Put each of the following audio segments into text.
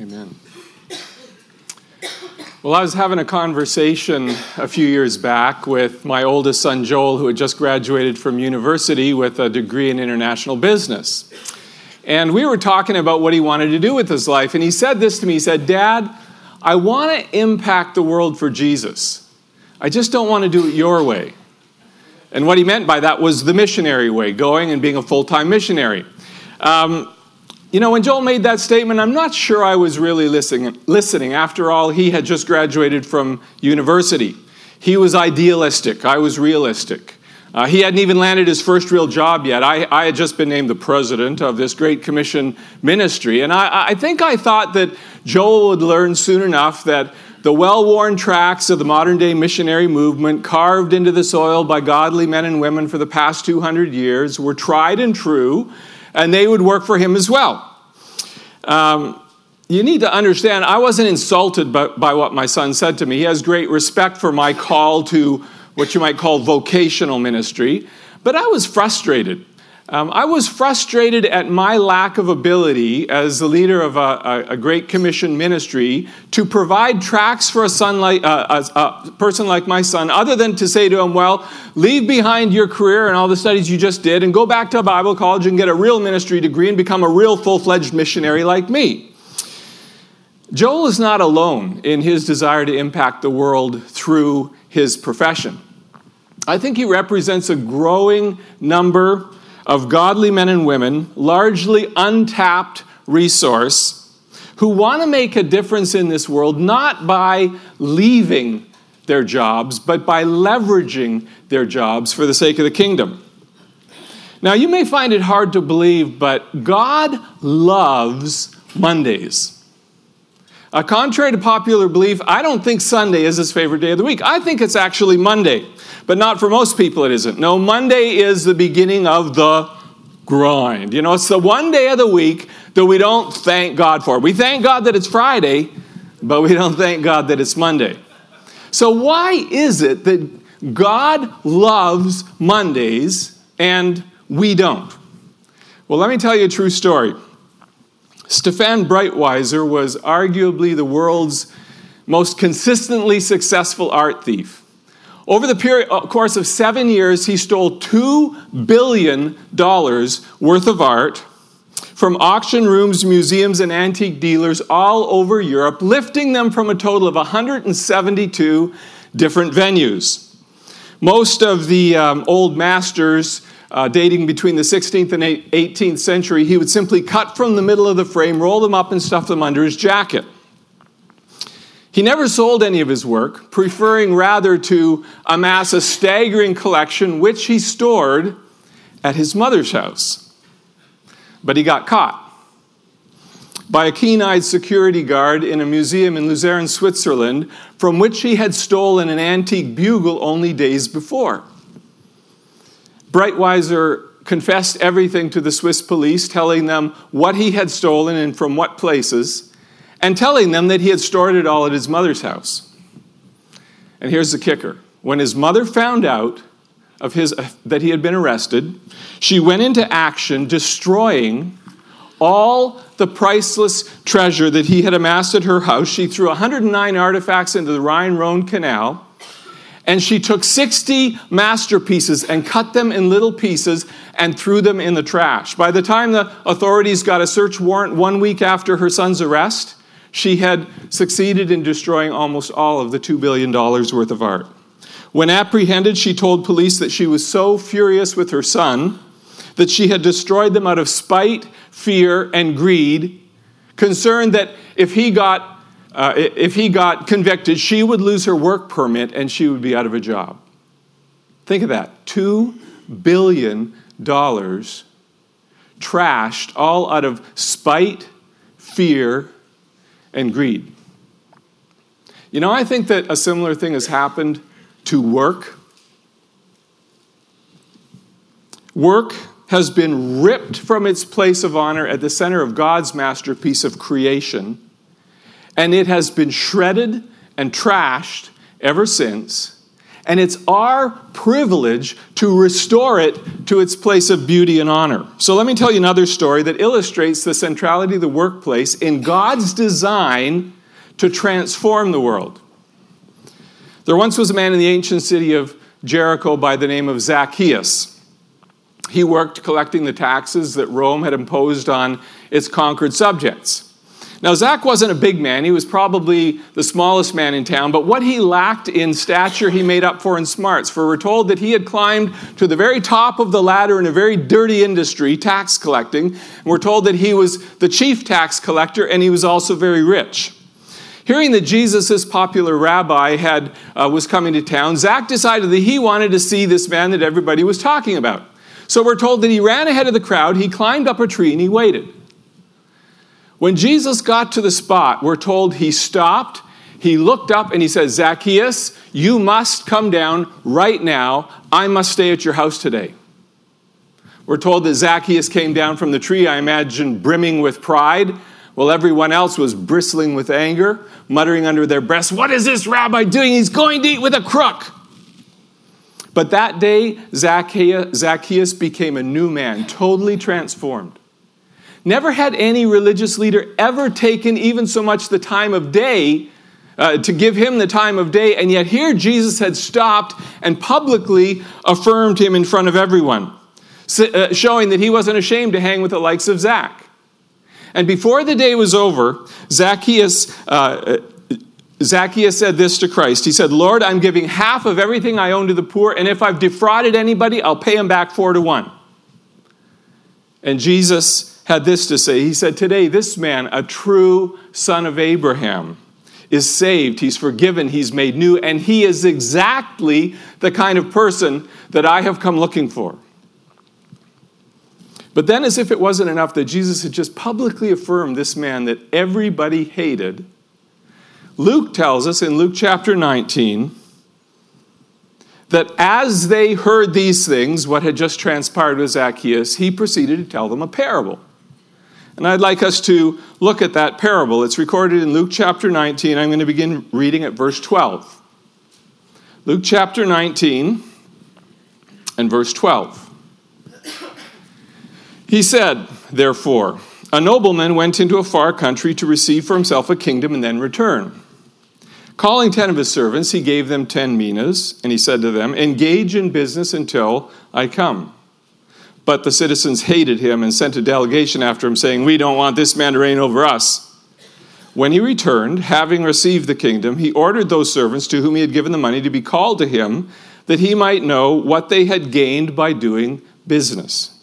Amen. Well, I was having a conversation a few years back with my oldest son, Joel, who had just graduated from university with a degree in international business. And we were talking about what he wanted to do with his life. And he said this to me He said, Dad, I want to impact the world for Jesus. I just don't want to do it your way. And what he meant by that was the missionary way, going and being a full time missionary. Um, you know, when Joel made that statement, I'm not sure I was really listening. listening. After all, he had just graduated from university. He was idealistic, I was realistic. Uh, he hadn't even landed his first real job yet. I, I, had just been named the president of this Great Commission ministry. And I, I think I thought that Joel would learn soon enough that the well worn tracks of the modern day missionary movement, carved into the soil by godly men and women for the past 200 years, were tried and true and they would work for him as well. Um, you need to understand, I wasn't insulted by, by what my son said to me. He has great respect for my call to what you might call vocational ministry, but I was frustrated. Um, I was frustrated at my lack of ability as the leader of a, a, a Great Commission ministry to provide tracks for a, son like, uh, a, a, person like my son, other than to say to him, Well, leave behind your career and all the studies you just did and go back to Bible college and get a real ministry degree and become a real full fledged missionary like me. Joel is not alone in his desire to impact the world through his profession. I think he represents a growing number of godly men and women, largely untapped resource, who want to make a difference in this world not by leaving their jobs, but by leveraging their jobs for the sake of the kingdom. Now, you may find it hard to believe, but God loves Mondays. Uh, contrary to popular belief, I don't think Sunday is his favorite day of the week. I think it's actually Monday. But not for most people, it isn't. No, Monday is the beginning of the grind. You know, it's the one day of the week that we don't thank God for. We thank God that it's Friday, but we don't thank God that it's Monday. So, why is it that God loves Mondays and we don't? Well, let me tell you a true story. Stefan Breitwieser was arguably the world's most consistently successful art thief. Over the period, uh, course of seven years, he stole $2 billion worth of art from auction rooms, museums, and antique dealers all over Europe, lifting them from a total of 172 different venues. Most of the um, old masters uh, dating between the 16th and 18th century, he would simply cut from the middle of the frame, roll them up, and stuff them under his jacket. He never sold any of his work, preferring rather to amass a staggering collection which he stored at his mother's house. But he got caught by a keen eyed security guard in a museum in Luzern, Switzerland, from which he had stolen an antique bugle only days before. Breitwieser confessed everything to the Swiss police, telling them what he had stolen and from what places, and telling them that he had stored it all at his mother's house. And here's the kicker when his mother found out of his, uh, that he had been arrested, she went into action destroying all the priceless treasure that he had amassed at her house. She threw 109 artifacts into the Rhine Rhone Canal and she took 60 masterpieces and cut them in little pieces and threw them in the trash. By the time the authorities got a search warrant one week after her son's arrest, she had succeeded in destroying almost all of the $2 billion worth of art. When apprehended, she told police that she was so furious with her son that she had destroyed them out of spite, fear, and greed, concerned that if he got uh, if he got convicted, she would lose her work permit and she would be out of a job. Think of that $2 billion trashed all out of spite, fear, and greed. You know, I think that a similar thing has happened to work. Work has been ripped from its place of honor at the center of God's masterpiece of creation and it has been shredded and trashed ever since. and it's our privilege to restore it to its place of beauty and honor. So let me tell you another story that illustrates the centrality of the workplace in God's design to transform the world. There once was a man in the ancient city of Jericho by the name of Zacchaeus. He worked collecting the taxes that Rome had imposed on its conquered subjects. Now, Zach wasn't a big man. He was probably the smallest man in town, but what he lacked in stature, he made up for in smarts. For we're told that he had climbed to the very top of the ladder in a very dirty industry, tax collecting. And we're told that he was the chief tax collector and he was also very rich. Hearing that Jesus, this popular rabbi, had, uh, was coming to town, Zach decided that he wanted to see this man that everybody was talking about. So we're told that he ran ahead of the crowd, he climbed up a tree, and he waited. When Jesus got to the spot, we're told he stopped, he looked up, and he said, Zacchaeus, you must come down right now. I must stay at your house today. We're told that Zacchaeus came down from the tree, I imagine brimming with pride, while everyone else was bristling with anger, muttering under their breaths, What is this rabbi doing? He's going to eat with a crook. But that day, Zacchaeus became a new man, totally transformed. Never had any religious leader ever taken even so much the time of day uh, to give him the time of day, and yet here Jesus had stopped and publicly affirmed him in front of everyone, uh, showing that he wasn't ashamed to hang with the likes of Zach. And before the day was over, Zacchaeus, uh, Zacchaeus said this to Christ. He said, Lord, I'm giving half of everything I own to the poor, and if I've defrauded anybody, I'll pay him back four to one. And Jesus had this to say He said, Today, this man, a true son of Abraham, is saved, he's forgiven, he's made new, and he is exactly the kind of person that I have come looking for. But then, as if it wasn't enough that Jesus had just publicly affirmed this man that everybody hated, Luke tells us in Luke chapter 19 that as they heard these things, what had just transpired with Zacchaeus, he proceeded to tell them a parable. And I'd like us to look at that parable. It's recorded in Luke chapter 19. I'm going to begin reading at verse 12. Luke chapter 19 and verse 12. He said, Therefore, a nobleman went into a far country to receive for himself a kingdom and then return. Calling ten of his servants, he gave them ten minas, and he said to them, Engage in business until I come. But the citizens hated him and sent a delegation after him, saying, We don't want this man to reign over us. When he returned, having received the kingdom, he ordered those servants to whom he had given the money to be called to him, that he might know what they had gained by doing business.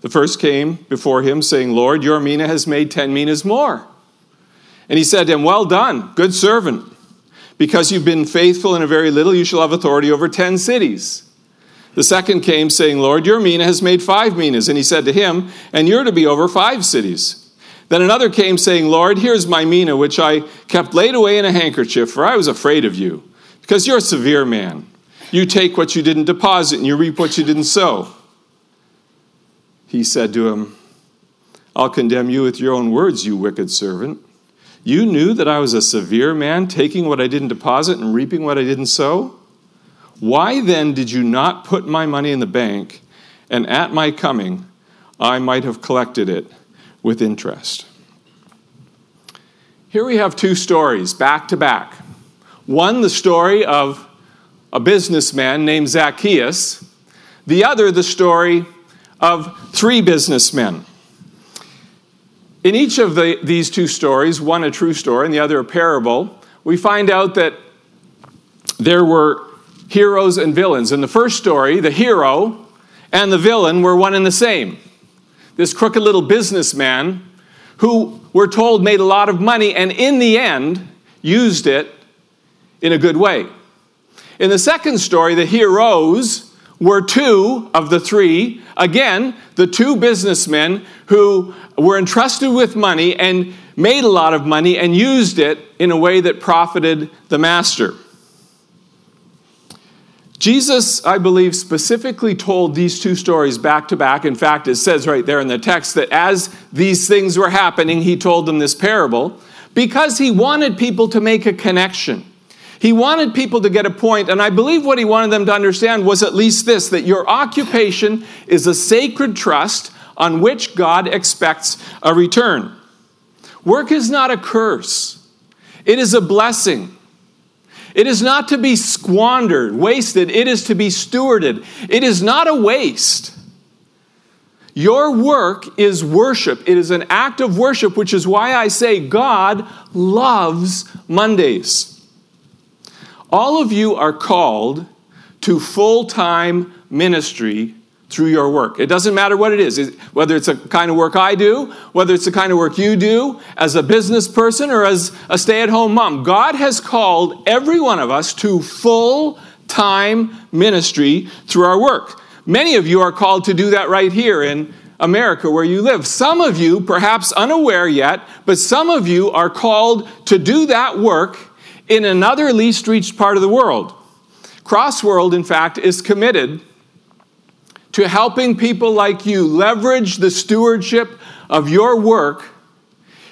The first came before him, saying, Lord, your mina has made ten minas more. And he said to him, Well done, good servant. Because you've been faithful in a very little, you shall have authority over ten cities. The second came, saying, Lord, your mina has made five minas. And he said to him, And you're to be over five cities. Then another came, saying, Lord, here's my mina, which I kept laid away in a handkerchief, for I was afraid of you, because you're a severe man. You take what you didn't deposit, and you reap what you didn't sow. He said to him, I'll condemn you with your own words, you wicked servant. You knew that I was a severe man, taking what I didn't deposit and reaping what I didn't sow? Why then did you not put my money in the bank, and at my coming I might have collected it with interest? Here we have two stories back to back. One, the story of a businessman named Zacchaeus, the other, the story of three businessmen. In each of the, these two stories, one a true story and the other a parable, we find out that there were heroes and villains. In the first story, the hero and the villain were one and the same. This crooked little businessman who we're told made a lot of money and in the end used it in a good way. In the second story, the heroes were two of the three. Again, the two businessmen who were entrusted with money and made a lot of money and used it in a way that profited the master. Jesus, I believe, specifically told these two stories back to back. In fact, it says right there in the text that as these things were happening, he told them this parable because he wanted people to make a connection. He wanted people to get a point, and I believe what he wanted them to understand was at least this that your occupation is a sacred trust on which God expects a return. Work is not a curse, it is a blessing. It is not to be squandered, wasted, it is to be stewarded. It is not a waste. Your work is worship. It is an act of worship, which is why I say God loves Mondays. All of you are called to full time ministry through your work. It doesn't matter what it is, whether it's a kind of work I do, whether it's the kind of work you do as a business person or as a stay at home mom. God has called every one of us to full time ministry through our work. Many of you are called to do that right here in America where you live. Some of you, perhaps unaware yet, but some of you are called to do that work in another least reached part of the world. Crossworld, in fact, is committed to helping people like you leverage the stewardship of your work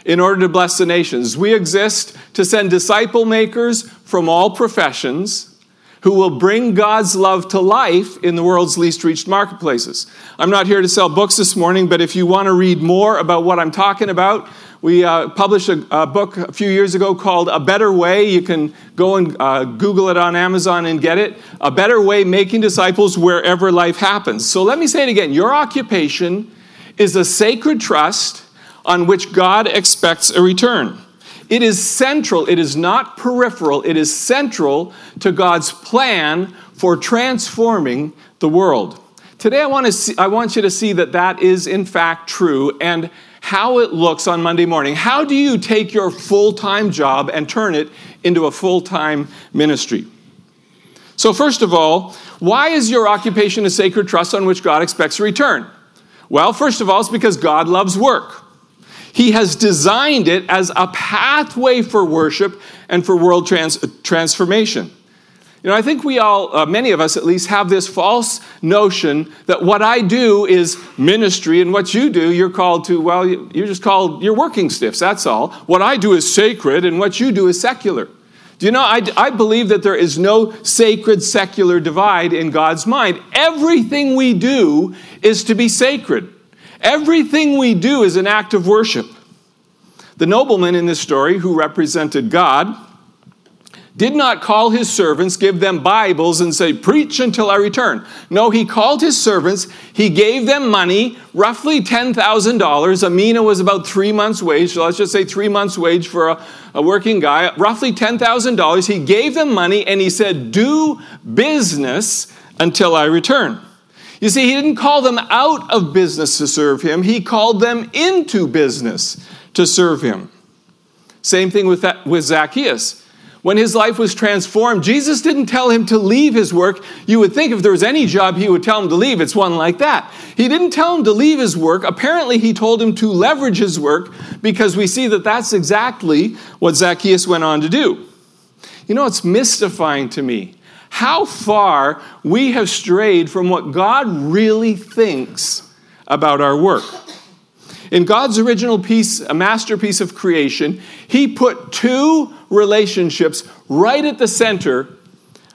in order to bless the nations. We exist to send disciple makers from all professions who will bring God's love to life in the world's least reached marketplaces. I'm not here to sell books this morning, but if you want to read more about what I'm talking about, we uh, published a, a, book a few years ago called A Better Way. You can go and uh, Google it on Amazon and get it. A Better Way Making Disciples Wherever Life Happens. So let me say it again your occupation is a sacred trust on which God expects a return. It is central, it is not peripheral, it is central to God's plan for transforming the world. Today, I want, to see, I want you to see that that is in fact true and how it looks on Monday morning. How do you take your full time job and turn it into a full time ministry? So, first of all, why is your occupation a sacred trust on which God expects a return? Well, first of all, it's because God loves work. He has designed it as a pathway for worship and for world trans- transformation. You know, I think we all, uh, many of us at least, have this false notion that what I do is ministry and what you do, you're called to, well, you're just called, you're working stiffs, that's all. What I do is sacred and what you do is secular. Do you know, I, I believe that there is no sacred secular divide in God's mind. Everything we do is to be sacred. Everything we do is an act of worship. The nobleman in this story, who represented God, did not call his servants, give them Bibles, and say, Preach until I return. No, he called his servants, he gave them money, roughly $10,000. A mina was about three months' wage, so let's just say three months' wage for a, a working guy, roughly $10,000. He gave them money and he said, Do business until I return. You see, he didn't call them out of business to serve him, he called them into business to serve him. Same thing with, that, with Zacchaeus. When his life was transformed, Jesus didn't tell him to leave his work. You would think if there was any job he would tell him to leave, it's one like that. He didn't tell him to leave his work. Apparently, he told him to leverage his work because we see that that's exactly what Zacchaeus went on to do. You know, it's mystifying to me how far we have strayed from what God really thinks about our work. In God's original piece, a masterpiece of creation, He put two relationships right at the center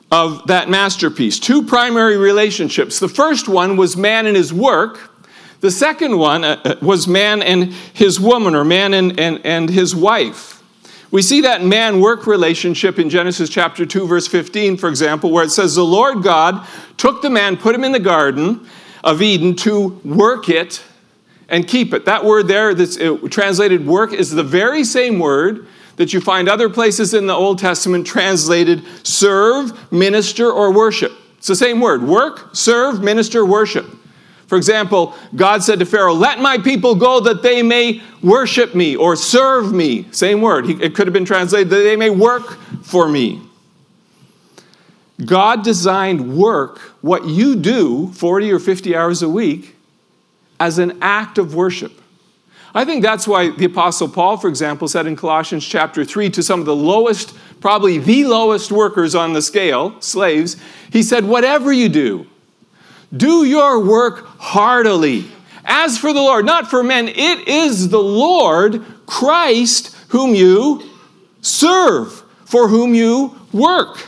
of that masterpiece. Two primary relationships. The first one was man and his work. The second one uh, uh, was man and his woman, or man and, and, and his wife. We see that man work relationship in Genesis chapter 2, verse 15, for example, where it says, The Lord God took the man, put him in the garden of Eden to work it and keep it. That word there, that's uh, translated work, is the very same word that you find other places in the Old Testament translated serve, minister, or worship. It's the same word work, serve, minister, worship. For example, God said to Pharaoh, Let my people go that they may worship me or serve me. Same word. It could have been translated that they may work for me. God designed work, what you do 40 or 50 hours a week, as an act of worship. I think that's why the Apostle Paul, for example, said in Colossians chapter 3 to some of the lowest, probably the lowest workers on the scale, slaves, he said, Whatever you do, do your work heartily, as for the Lord, not for men. It is the Lord Christ whom you serve. for whom you work.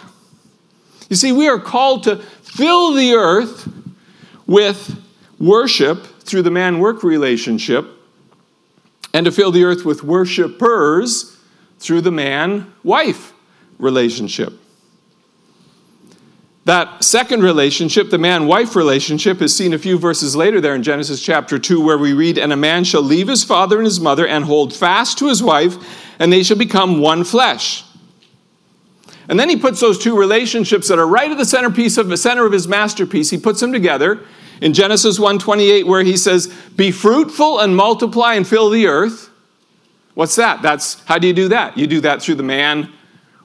You see, we are called to fill the earth with worship through the man work relationship and to fill the earth with worshipers through the man wife relationship. That second relationship, the man wife relationship, is seen a few verses later there in Genesis chapter 2, where we read, And a man shall leave his father and his mother and hold fast to his wife, and they shall become one flesh. And then he puts those two relationships that are right at the centerpiece of the center of his masterpiece, he puts them together in Genesis 1:28 where he says, "Be fruitful and multiply and fill the earth." What's that? That's how do you do that? You do that through the man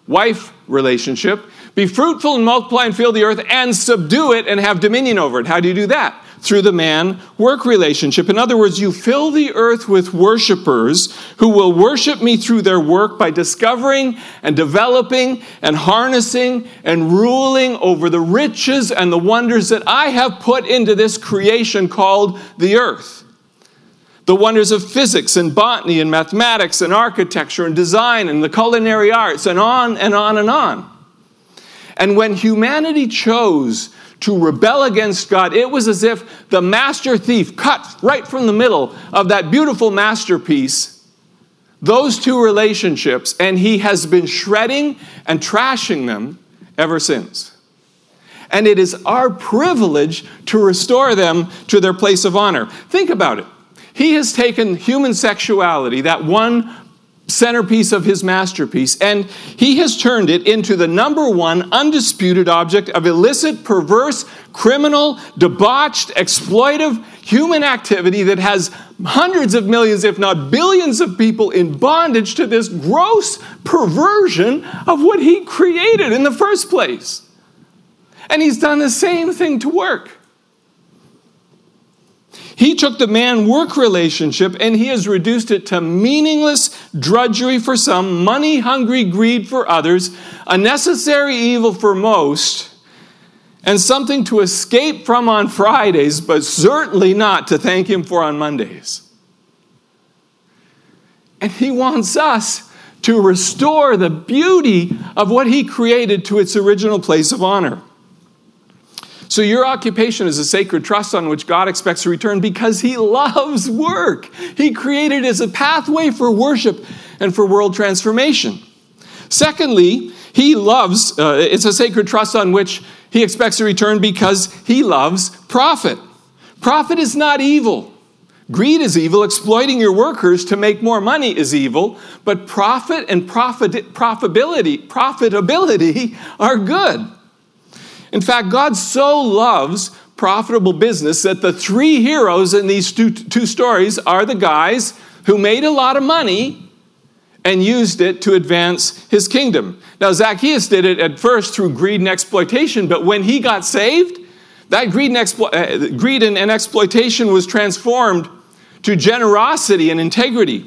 wife relationship. Be fruitful and multiply and fill the earth and subdue it and have dominion over it. How do you do that? Through the man work relationship. In other words, you fill the earth with worshipers who will worship me through their work by discovering and developing and harnessing and ruling over the riches and the wonders that I have put into this creation called the earth the wonders of physics and botany and mathematics and architecture and design and the culinary arts and on and on and on. And when humanity chose to rebel against God, it was as if the master thief cut right from the middle of that beautiful masterpiece those two relationships, and he has been shredding and trashing them ever since. And it is our privilege to restore them to their place of honor. Think about it. He has taken human sexuality, that one centerpiece of his masterpiece, and he has turned it into the number one undisputed object of illicit, perverse, criminal, debauched, exploitive human activity that has hundreds of millions, if not billions, of people in bondage to this gross perversion of what he created in the first place. And he's done the same thing to work. He took the man work relationship and he has reduced it to meaningless drudgery for some, money hungry greed for others, a necessary evil for most, and something to escape from on Fridays, but certainly not to thank him for on Mondays. And he wants us to restore the beauty of what he created to its original place of honor. So, your occupation is a sacred trust on which God expects a return because He loves work. He created it as a pathway for worship and for world transformation. Secondly, He loves, uh, it's a sacred trust on which He expects a return because He loves profit. Profit is not evil. Greed is evil. Exploiting your workers to make more money is evil. But profit and profit, profitability, profitability are good. In fact, God so loves profitable business that the three heroes in these two, two stories are the guys who made a lot of money and used it to advance his kingdom. Now, Zacchaeus did it at first through greed and exploitation, but when he got saved, that greed and, explo- uh, greed and, and exploitation was transformed to generosity and integrity.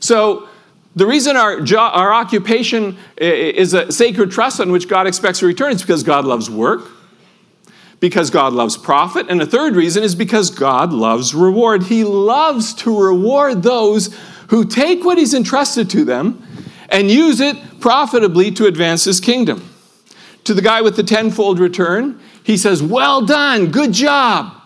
So, the reason our, our occupation is a sacred trust on which God expects a return is because God loves work, because God loves profit, and the third reason is because God loves reward. He loves to reward those who take what He's entrusted to them and use it profitably to advance His kingdom. To the guy with the tenfold return, He says, Well done, good job.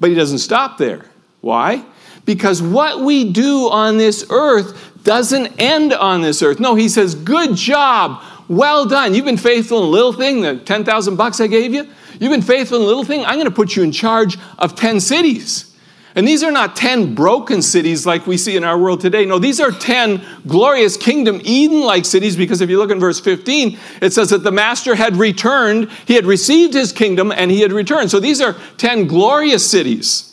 But He doesn't stop there. Why? Because what we do on this earth doesn't end on this earth. No, he says, Good job. Well done. You've been faithful in a little thing, the 10,000 bucks I gave you. You've been faithful in a little thing. I'm going to put you in charge of 10 cities. And these are not 10 broken cities like we see in our world today. No, these are 10 glorious kingdom Eden like cities because if you look in verse 15, it says that the master had returned, he had received his kingdom and he had returned. So these are 10 glorious cities.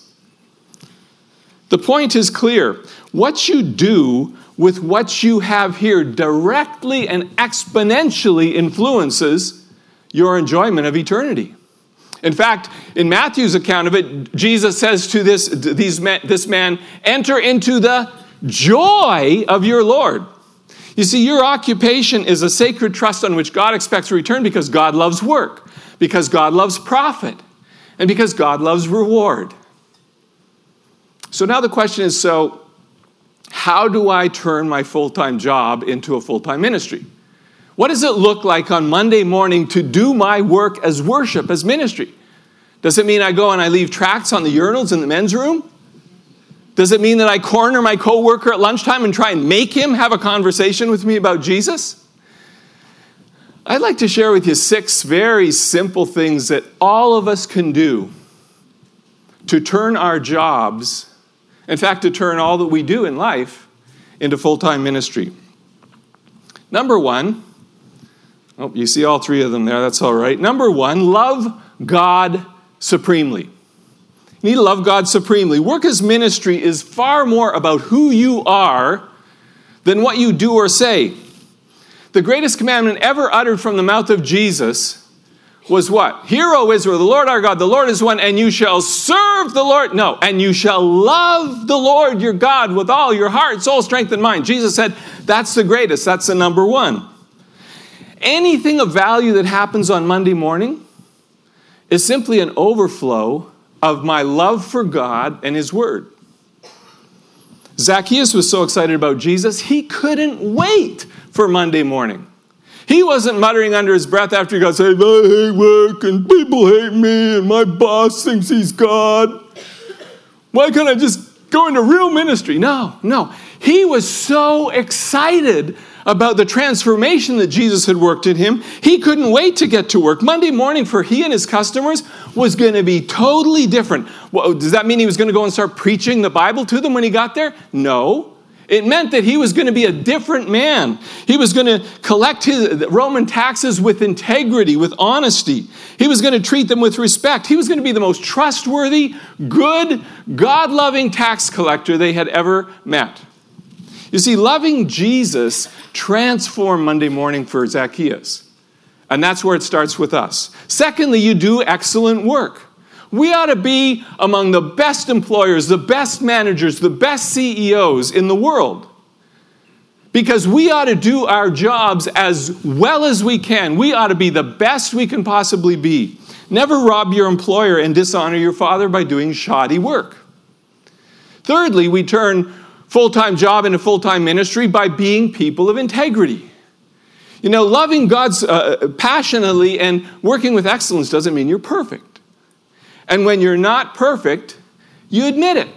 The point is clear. What you do with what you have here directly and exponentially influences your enjoyment of eternity. In fact, in Matthew's account of it, Jesus says to this, these this man, Enter into the joy of your Lord. You see, your occupation is a sacred trust on which God expects a return because God loves work, because God loves profit, and because God loves reward. So now the question is so, how do I turn my full time job into a full time ministry? What does it look like on Monday morning to do my work as worship, as ministry? Does it mean I go and I leave tracts on the urinals in the men's room? Does it mean that I corner my coworker at lunchtime and try and make him have a conversation with me about Jesus? I'd like to share with you six very simple things that all of us can do to turn our jobs, in fact, to turn all that we do in life into full time ministry. Number one, oh, you see all three of them there, that's all right. Number one, love God supremely. You need to love God supremely. Work as ministry is far more about who you are than what you do or say. The greatest commandment ever uttered from the mouth of Jesus was what? Hear, O Israel, the Lord our God, the Lord is one, and you shall serve the Lord. No, and you shall love the Lord your God with all your heart, soul, strength, and mind. Jesus said that's the greatest, that's the number one. Anything of value that happens on Monday morning is simply an overflow of my love for God and His Word. Zacchaeus was so excited about Jesus, he couldn't wait for Monday morning. He wasn't muttering under his breath after he got saved, I hate work and people hate me and my boss thinks he's God. Why can't I just go into real ministry? No, no. He was so excited about the transformation that Jesus had worked in him. He couldn't wait to get to work. Monday morning for he and his customers was going to be totally different. Well, does that mean he was going to go and start preaching the Bible to them when he got there? No. It meant that he was going to be a different man. He was going to collect his Roman taxes with integrity, with honesty. He was going to treat them with respect. He was going to be the most trustworthy, good, God loving tax collector they had ever met. You see, loving Jesus transformed Monday morning for Zacchaeus. And that's where it starts with us. Secondly, you do excellent work. We ought to be among the best employers, the best managers, the best CEOs in the world. Because we ought to do our jobs as well as we can. We ought to be the best we can possibly be. Never rob your employer and dishonor your father by doing shoddy work. Thirdly, we turn full time job into full time ministry by being people of integrity. You know, loving God's uh, passionately and working with excellence doesn't mean you're perfect. And when you're not perfect, you admit it.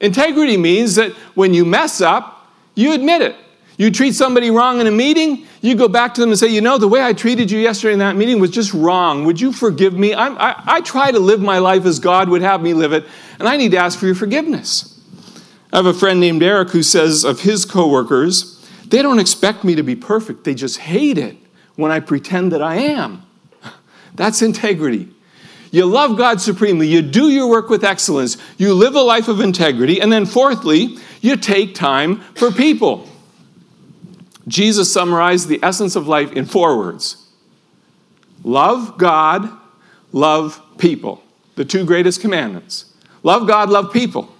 Integrity means that when you mess up, you admit it. You treat somebody wrong in a meeting, you go back to them and say, You know, the way I treated you yesterday in that meeting was just wrong. Would you forgive me? I, I try to live my life as God would have me live it, and I need to ask for your forgiveness. I have a friend named Eric who says of his coworkers, they don't expect me to be perfect, they just hate it when I pretend that I am. That's integrity. You love God supremely. You do your work with excellence. You live a life of integrity. And then, fourthly, you take time for people. Jesus summarized the essence of life in four words love God, love people. The two greatest commandments love God, love people.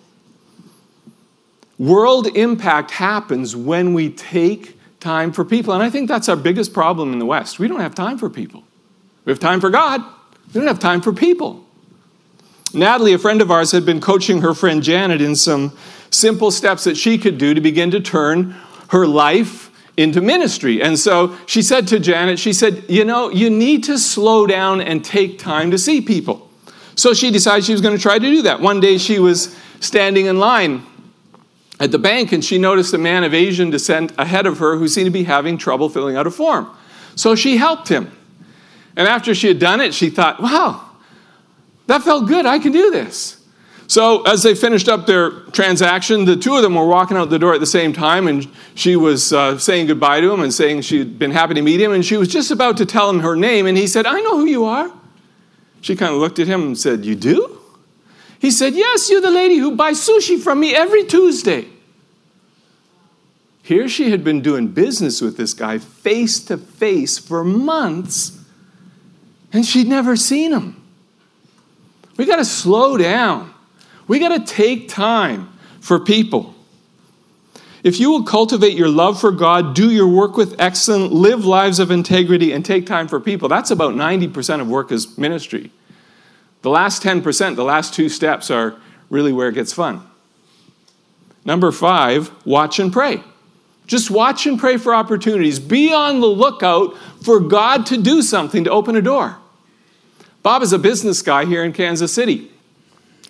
World impact happens when we take time for people. And I think that's our biggest problem in the West. We don't have time for people. We have time for God. We don't have time for people. Natalie, a friend of ours, had been coaching her friend Janet in some simple steps that she could do to begin to turn her life into ministry. And so she said to Janet, she said, You know, you need to slow down and take time to see people. So she decided she was going to try to do that. One day she was standing in line at the bank and she noticed a man of Asian descent ahead of her who seemed to be having trouble filling out a form. So she helped him. And after she had done it, she thought, wow, that felt good. I can do this. So, as they finished up their transaction, the two of them were walking out the door at the same time, and she was uh, saying goodbye to him and saying she'd been happy to meet him. And she was just about to tell him her name, and he said, I know who you are. She kind of looked at him and said, You do? He said, Yes, you're the lady who buys sushi from me every Tuesday. Here she had been doing business with this guy face to face for months and she'd never seen him. We got to slow down. We got to take time for people. If you will cultivate your love for God, do your work with excellence, live lives of integrity, and take time for people, that's about 90% of work as ministry. The last 10%, the last two steps, are really where it gets fun. Number five, watch and pray. Just watch and pray for opportunities. Be on the lookout for God to do something to open a door. Bob is a business guy here in Kansas City.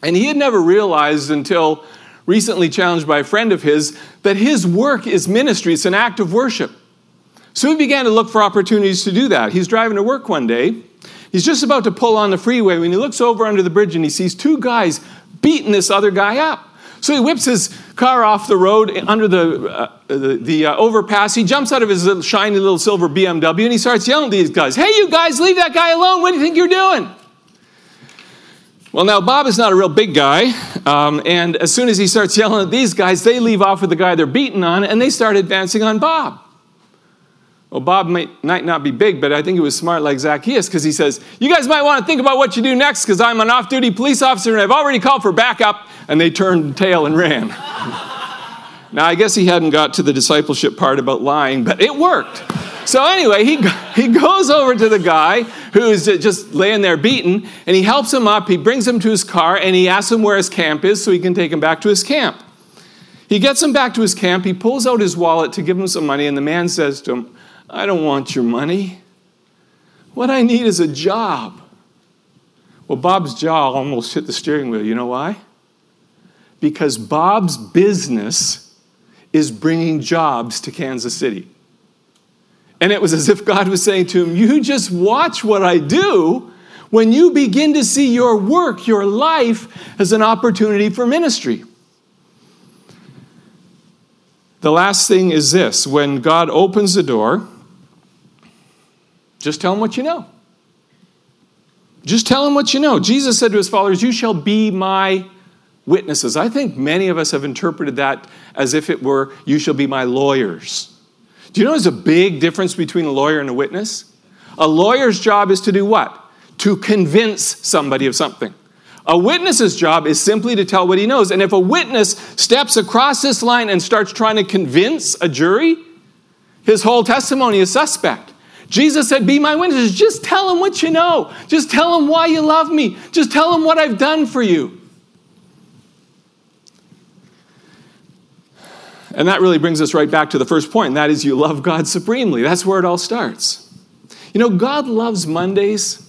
And he had never realized until recently challenged by a friend of his that his work is ministry, it's an act of worship. So he began to look for opportunities to do that. He's driving to work one day. He's just about to pull on the freeway when he looks over under the bridge and he sees two guys beating this other guy up. So he whips his car off the road under the, uh, the, the uh, overpass. He jumps out of his little shiny little silver BMW and he starts yelling at these guys, Hey, you guys, leave that guy alone. What do you think you're doing? Well, now Bob is not a real big guy, um, and as soon as he starts yelling at these guys, they leave off with the guy they're beating on, and they start advancing on Bob. Well, Bob might, might not be big, but I think he was smart like Zacchaeus because he says, You guys might want to think about what you do next because I'm an off duty police officer and I've already called for backup. And they turned tail and ran. now, I guess he hadn't got to the discipleship part about lying, but it worked. So, anyway, he, he goes over to the guy who's just laying there beaten and he helps him up. He brings him to his car and he asks him where his camp is so he can take him back to his camp. He gets him back to his camp. He pulls out his wallet to give him some money, and the man says to him, I don't want your money. What I need is a job. Well, Bob's jaw almost hit the steering wheel. You know why? Because Bob's business is bringing jobs to Kansas City. And it was as if God was saying to him, You just watch what I do. When you begin to see your work, your life, as an opportunity for ministry. The last thing is this when God opens the door, just tell him what you know. Just tell him what you know. Jesus said to his followers, You shall be my witnesses. I think many of us have interpreted that as if it were, You shall be my lawyers. Do you know there's a big difference between a lawyer and a witness? A lawyer's job is to do what? To convince somebody of something. A witness's job is simply to tell what he knows. And if a witness steps across this line and starts trying to convince a jury, his whole testimony is suspect. Jesus said, Be my witnesses. Just tell them what you know. Just tell them why you love me. Just tell them what I've done for you. And that really brings us right back to the first point, and that is you love God supremely. That's where it all starts. You know, God loves Mondays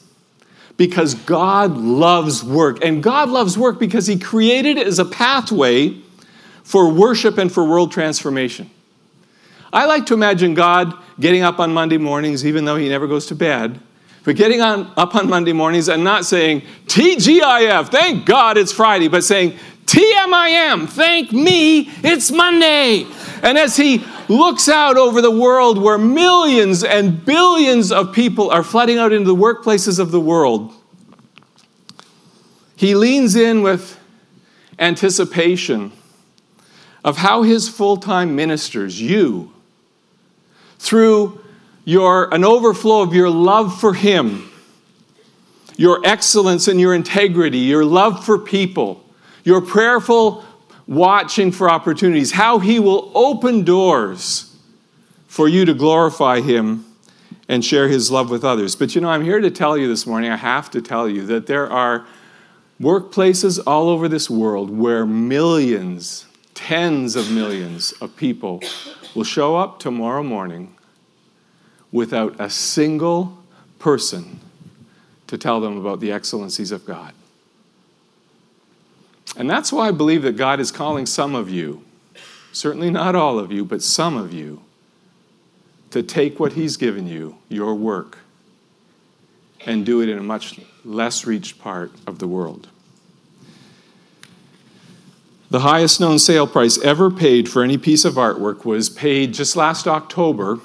because God loves work. And God loves work because He created it as a pathway for worship and for world transformation. I like to imagine God getting up on Monday mornings, even though he never goes to bed, but getting on, up on Monday mornings and not saying, TGIF, thank God it's Friday, but saying, TMIM, thank me, it's Monday. And as he looks out over the world where millions and billions of people are flooding out into the workplaces of the world, he leans in with anticipation of how his full time ministers, you, through your, an overflow of your love for Him, your excellence and your integrity, your love for people, your prayerful watching for opportunities, how He will open doors for you to glorify Him and share His love with others. But you know, I'm here to tell you this morning, I have to tell you that there are workplaces all over this world where millions, tens of millions of people will show up tomorrow morning without a single person to tell them about the excellencies of God. And that's why I believe that God is calling some of you, certainly not all of you, but some of you, to take what He's given you, your work, and do it in a much less reached part of the world. The highest known sale price ever paid for any piece of artwork was paid just last October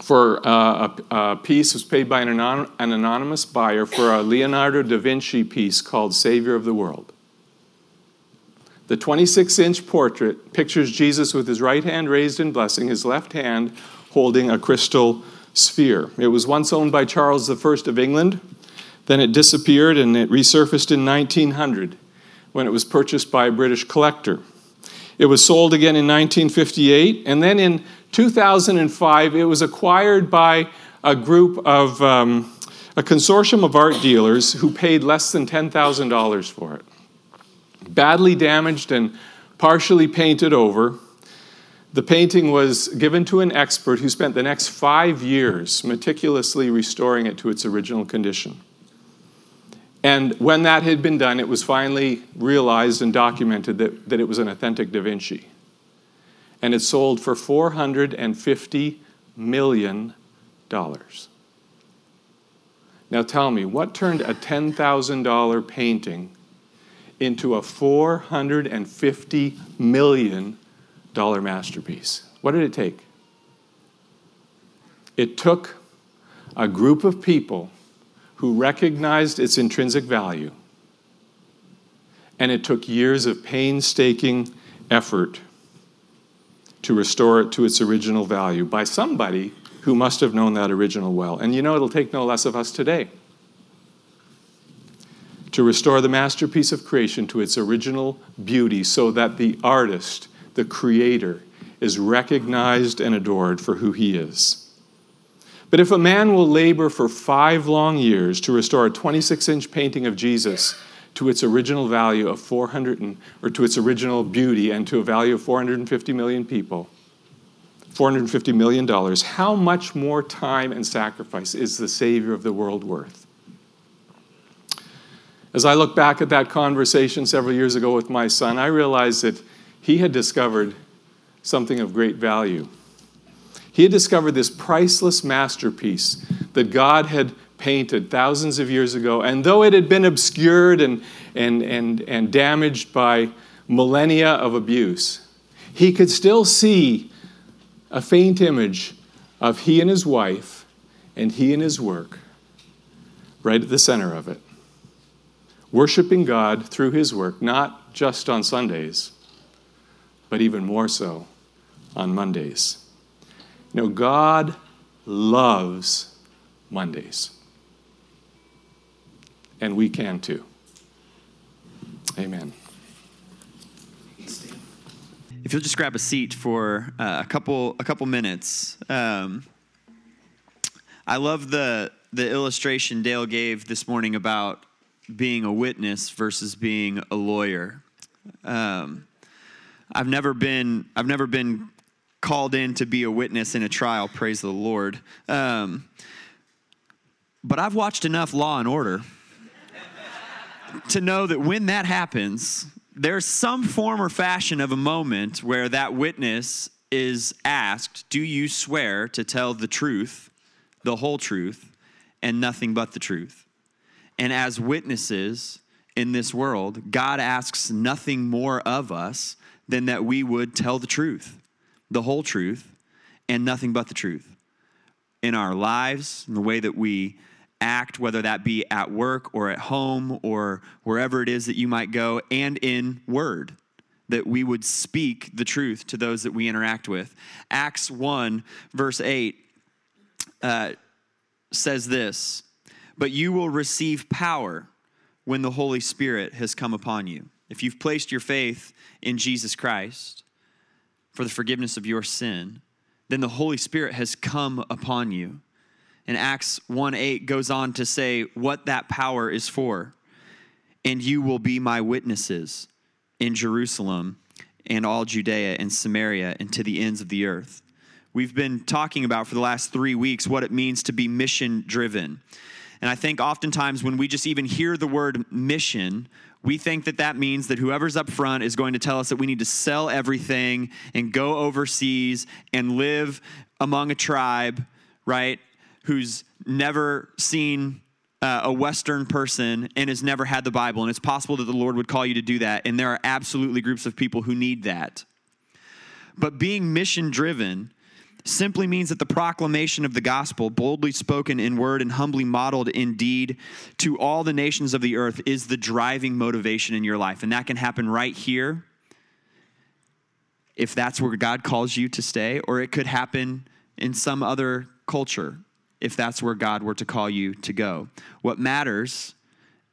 for uh, a, a, piece was paid by an, anon- an anonymous buyer for a Leonardo da Vinci piece called Savior of the World. The 26 inch portrait pictures Jesus with his right hand raised in blessing, his left hand holding a crystal sphere. It was once owned by Charles I of England, then it disappeared and it resurfaced in 1900 when it was purchased by a British collector. It was sold again in 1958, and then in 2005, it was acquired by a group of um, a consortium of art dealers who paid less than $10,000 for it. Badly damaged and partially painted over. The painting was given to an expert who spent the next five years meticulously restoring it to its original condition. And when that had been done, it was finally realized and documented that, that it was an authentic Da Vinci. And it sold for $450 million. Now tell me, what turned a $10,000 painting into a $450 million masterpiece? What did it take? It took a group of people who recognized its intrinsic value, and it took years of painstaking effort to restore it to its original value by somebody who must have known that original well. And you know, it'll take no less of us today to restore the masterpiece of creation to its original beauty so that the artist, the creator, is recognized and adored for who he is. But if a man will labor for five long years to restore a 26 inch painting of Jesus to its original value of 400 and, or to its original beauty and to a value of 450 million people, $450 million, how much more time and sacrifice is the Savior of the world worth? As I look back at that conversation several years ago with my son, I realized that he had discovered something of great value. He had discovered this priceless masterpiece that God had painted thousands of years ago, and though it had been obscured and, and, and, and damaged by millennia of abuse, he could still see a faint image of he and his wife and he and his work right at the center of it worshiping God through His work, not just on Sundays, but even more so on Mondays. You know, God loves Mondays, and we can too. Amen. If you'll just grab a seat for uh, a couple a couple minutes. Um, I love the the illustration Dale gave this morning about being a witness versus being a lawyer. Um, I've never been I've never been called in to be a witness in a trial. Praise the Lord. Um, but I've watched enough Law and Order to know that when that happens, there's some form or fashion of a moment where that witness is asked, "Do you swear to tell the truth, the whole truth, and nothing but the truth?" And as witnesses in this world, God asks nothing more of us than that we would tell the truth, the whole truth, and nothing but the truth in our lives, in the way that we act, whether that be at work or at home or wherever it is that you might go, and in word, that we would speak the truth to those that we interact with. Acts 1, verse 8 uh, says this but you will receive power when the Holy Spirit has come upon you. If you've placed your faith in Jesus Christ for the forgiveness of your sin, then the Holy Spirit has come upon you. And Acts 1 8 goes on to say what that power is for. And you will be my witnesses in Jerusalem and all Judea and Samaria and to the ends of the earth. We've been talking about for the last three weeks what it means to be mission driven. And I think oftentimes when we just even hear the word mission, we think that that means that whoever's up front is going to tell us that we need to sell everything and go overseas and live among a tribe, right, who's never seen uh, a Western person and has never had the Bible. And it's possible that the Lord would call you to do that. And there are absolutely groups of people who need that. But being mission driven simply means that the proclamation of the gospel, boldly spoken in word and humbly modeled in deed to all the nations of the earth, is the driving motivation in your life. And that can happen right here if that's where God calls you to stay, or it could happen in some other culture if that's where God were to call you to go. What matters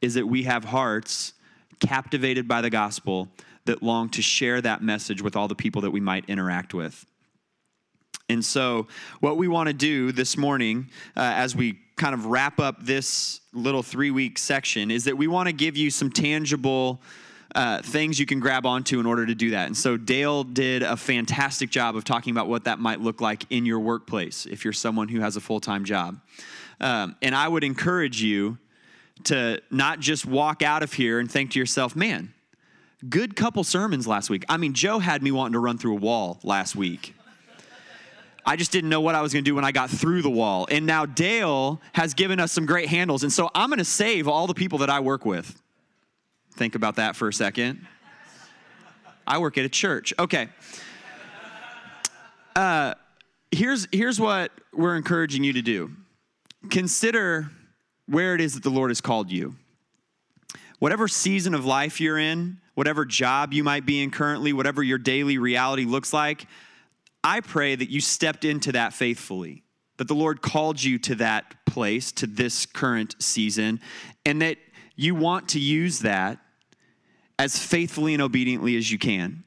is that we have hearts captivated by the gospel that long to share that message with all the people that we might interact with. And so, what we want to do this morning, uh, as we kind of wrap up this little three week section, is that we want to give you some tangible uh, things you can grab onto in order to do that. And so Dale did a fantastic job of talking about what that might look like in your workplace if you're someone who has a full time job. Um, and I would encourage you to not just walk out of here and think to yourself, man, good couple sermons last week. I mean, Joe had me wanting to run through a wall last week. I just didn't know what I was going to do when I got through the wall. And now Dale has given us some great handles. And so I'm going to save all the people that I work with. Think about that for a second. I work at a church. Okay. Uh, here's, here's what we're encouraging you to do consider where it is that the Lord has called you. Whatever season of life you're in, whatever job you might be in currently, whatever your daily reality looks like, I pray that you stepped into that faithfully, that the Lord called you to that place, to this current season, and that you want to use that as faithfully and obediently as you can.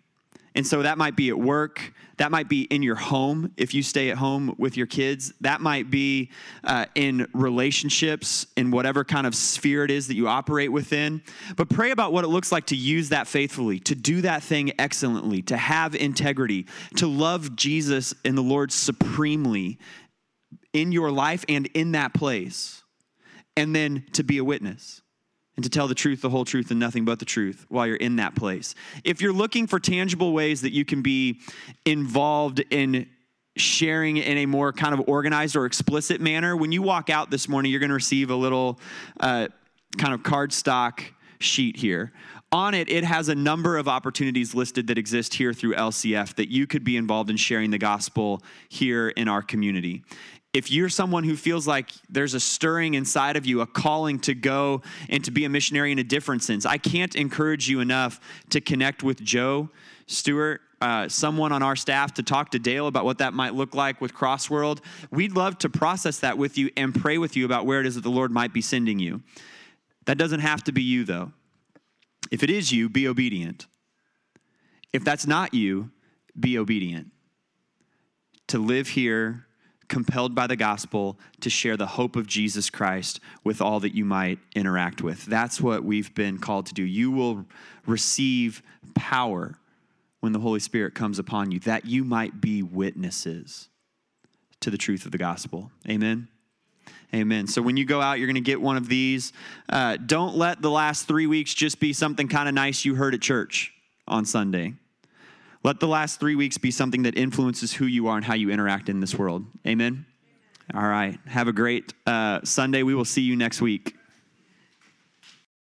And so that might be at work, that might be in your home if you stay at home with your kids, that might be uh, in relationships, in whatever kind of sphere it is that you operate within. But pray about what it looks like to use that faithfully, to do that thing excellently, to have integrity, to love Jesus and the Lord supremely in your life and in that place, and then to be a witness and to tell the truth, the whole truth, and nothing but the truth while you're in that place. If you're looking for tangible ways that you can be involved in sharing in a more kind of organized or explicit manner, when you walk out this morning, you're going to receive a little uh, kind of cardstock sheet here. On it, it has a number of opportunities listed that exist here through LCF that you could be involved in sharing the gospel here in our community if you're someone who feels like there's a stirring inside of you, a calling to go and to be a missionary in a different sense, I can't encourage you enough to connect with Joe Stewart, uh, someone on our staff, to talk to Dale about what that might look like with Crossworld. We'd love to process that with you and pray with you about where it is that the Lord might be sending you. That doesn't have to be you, though. If it is you, be obedient. If that's not you, be obedient. To live here compelled by the gospel to share the hope of Jesus Christ with all that you might interact with. That's what we've been called to do. You will receive power when the Holy Spirit comes upon you, that you might be witnesses to the truth of the gospel. Amen. Amen. So when you go out, you're going to get one of these. Uh, don't let the last three weeks just be something kind of nice you heard at church on Sunday. Let the last three weeks be something that influences who you are and how you interact in this world. Amen. All right. Have a great uh, Sunday. We will see you next week.